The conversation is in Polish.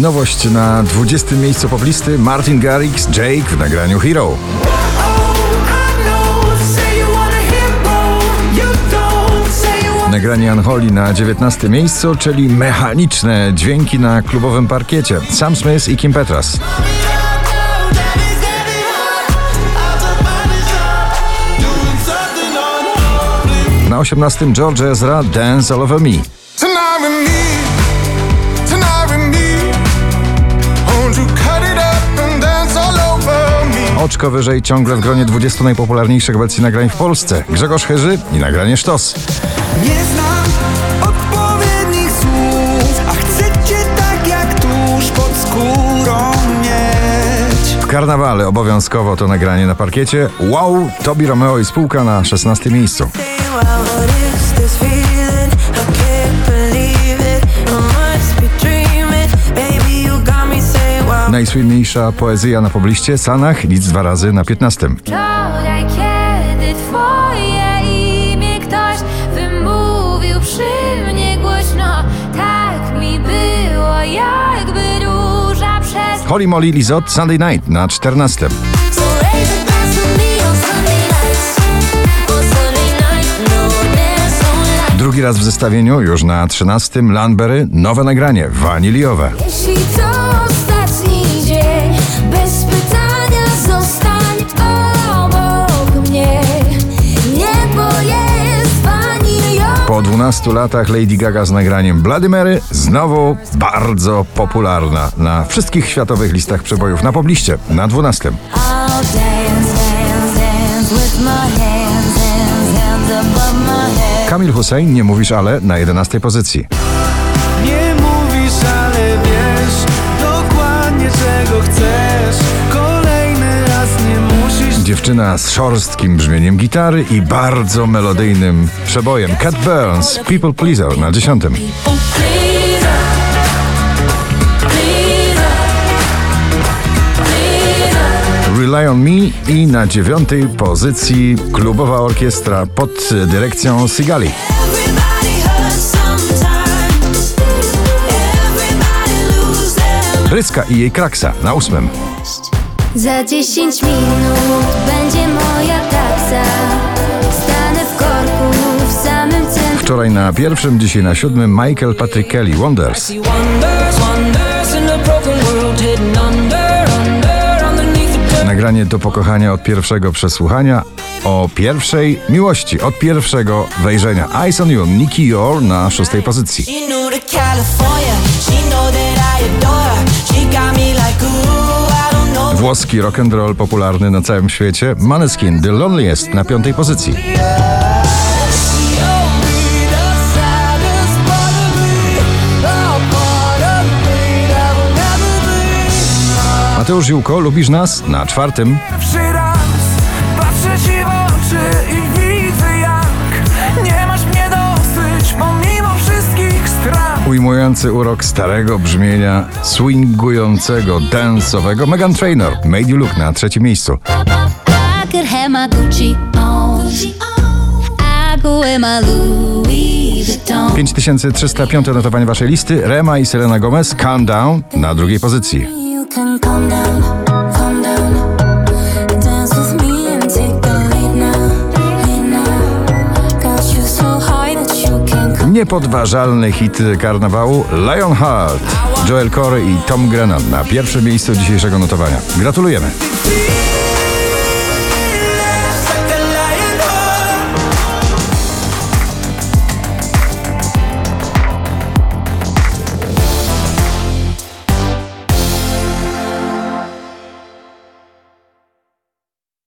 Nowość na 20. miejscu poblisty Martin Garrix, Jake w nagraniu Hero. Nagranie Unholy na 19 miejscu, czyli mechaniczne dźwięki na klubowym parkiecie. Sam Smith i Kim Petras. Na 18 George Ezra Dance All Over Me. Oczko wyżej ciągle w gronie 20 najpopularniejszych obecnie nagrań w Polsce. Grzegorz Chyży i nagranie Sztos. Nie znam odpowiednich słów, a chcę cię tak jak tuż pod skórą mieć. W karnawale obowiązkowo to nagranie na parkiecie. Wow, Tobi Romeo i spółka na 16 miejscu. Najsłynniejsza poezja na pobliście Sanach, nic dwa razy na 15. Wczoraj, kiedy twoje imię ktoś wymówił przy mnie głośno, tak mi było, jakby róża przez... Holly Molly Lizot Sunday Night na 14. So raise a glass to me on Sunday nights. On Sunday night, no dance all night. Drugi raz w zestawieniu, już na 13. Landberry, nowe nagranie, waniliowe. Jeśli to 12 latach Lady Gaga z nagraniem Bloody Mary znowu bardzo popularna na wszystkich światowych listach przebojów na pobliście, na 12. I'll dance, dance, dance with my hands, hands, hands above my head. Kamil Hussein, nie mówisz ale, na 11 pozycji. Dziewczyna z szorstkim brzmieniem gitary i bardzo melodyjnym przebojem. Cat Burns, People Pleaser na 10. Please, please, please. Rely on Me i na dziewiątej pozycji klubowa orkiestra pod dyrekcją Sigali. Ryska i jej kraksa na ósmym. Za 10 minut Wczoraj na pierwszym, dzisiaj na siódmym Michael Patrick Kelly Wonders. Nagranie do pokochania od pierwszego przesłuchania o pierwszej miłości, od pierwszego wejrzenia. Eyes on You, Nicky Yor na szóstej pozycji. Włoski rock and roll popularny na całym świecie. Maneskin, The Loneliest na piątej pozycji. Mateusz Ziółko, lubisz nas? Na czwartym. Pierwszy raz patrzę ci w oczy i widzę jak nie masz mnie dosyć pomimo wszystkich strat. Ujmujący urok starego brzmienia, swingującego, dance'owego Megan Trainor, Made You Look na trzecim miejscu. I could have my Gucci on. I go wear my Louis. 5305 notowanie waszej listy, Rema i Selena Gomez, Calm Down na drugiej pozycji. Niepodważalny hit karnawału Lionheart, Joel Corey i Tom Grennan na pierwszym miejscu dzisiejszego notowania. Gratulujemy.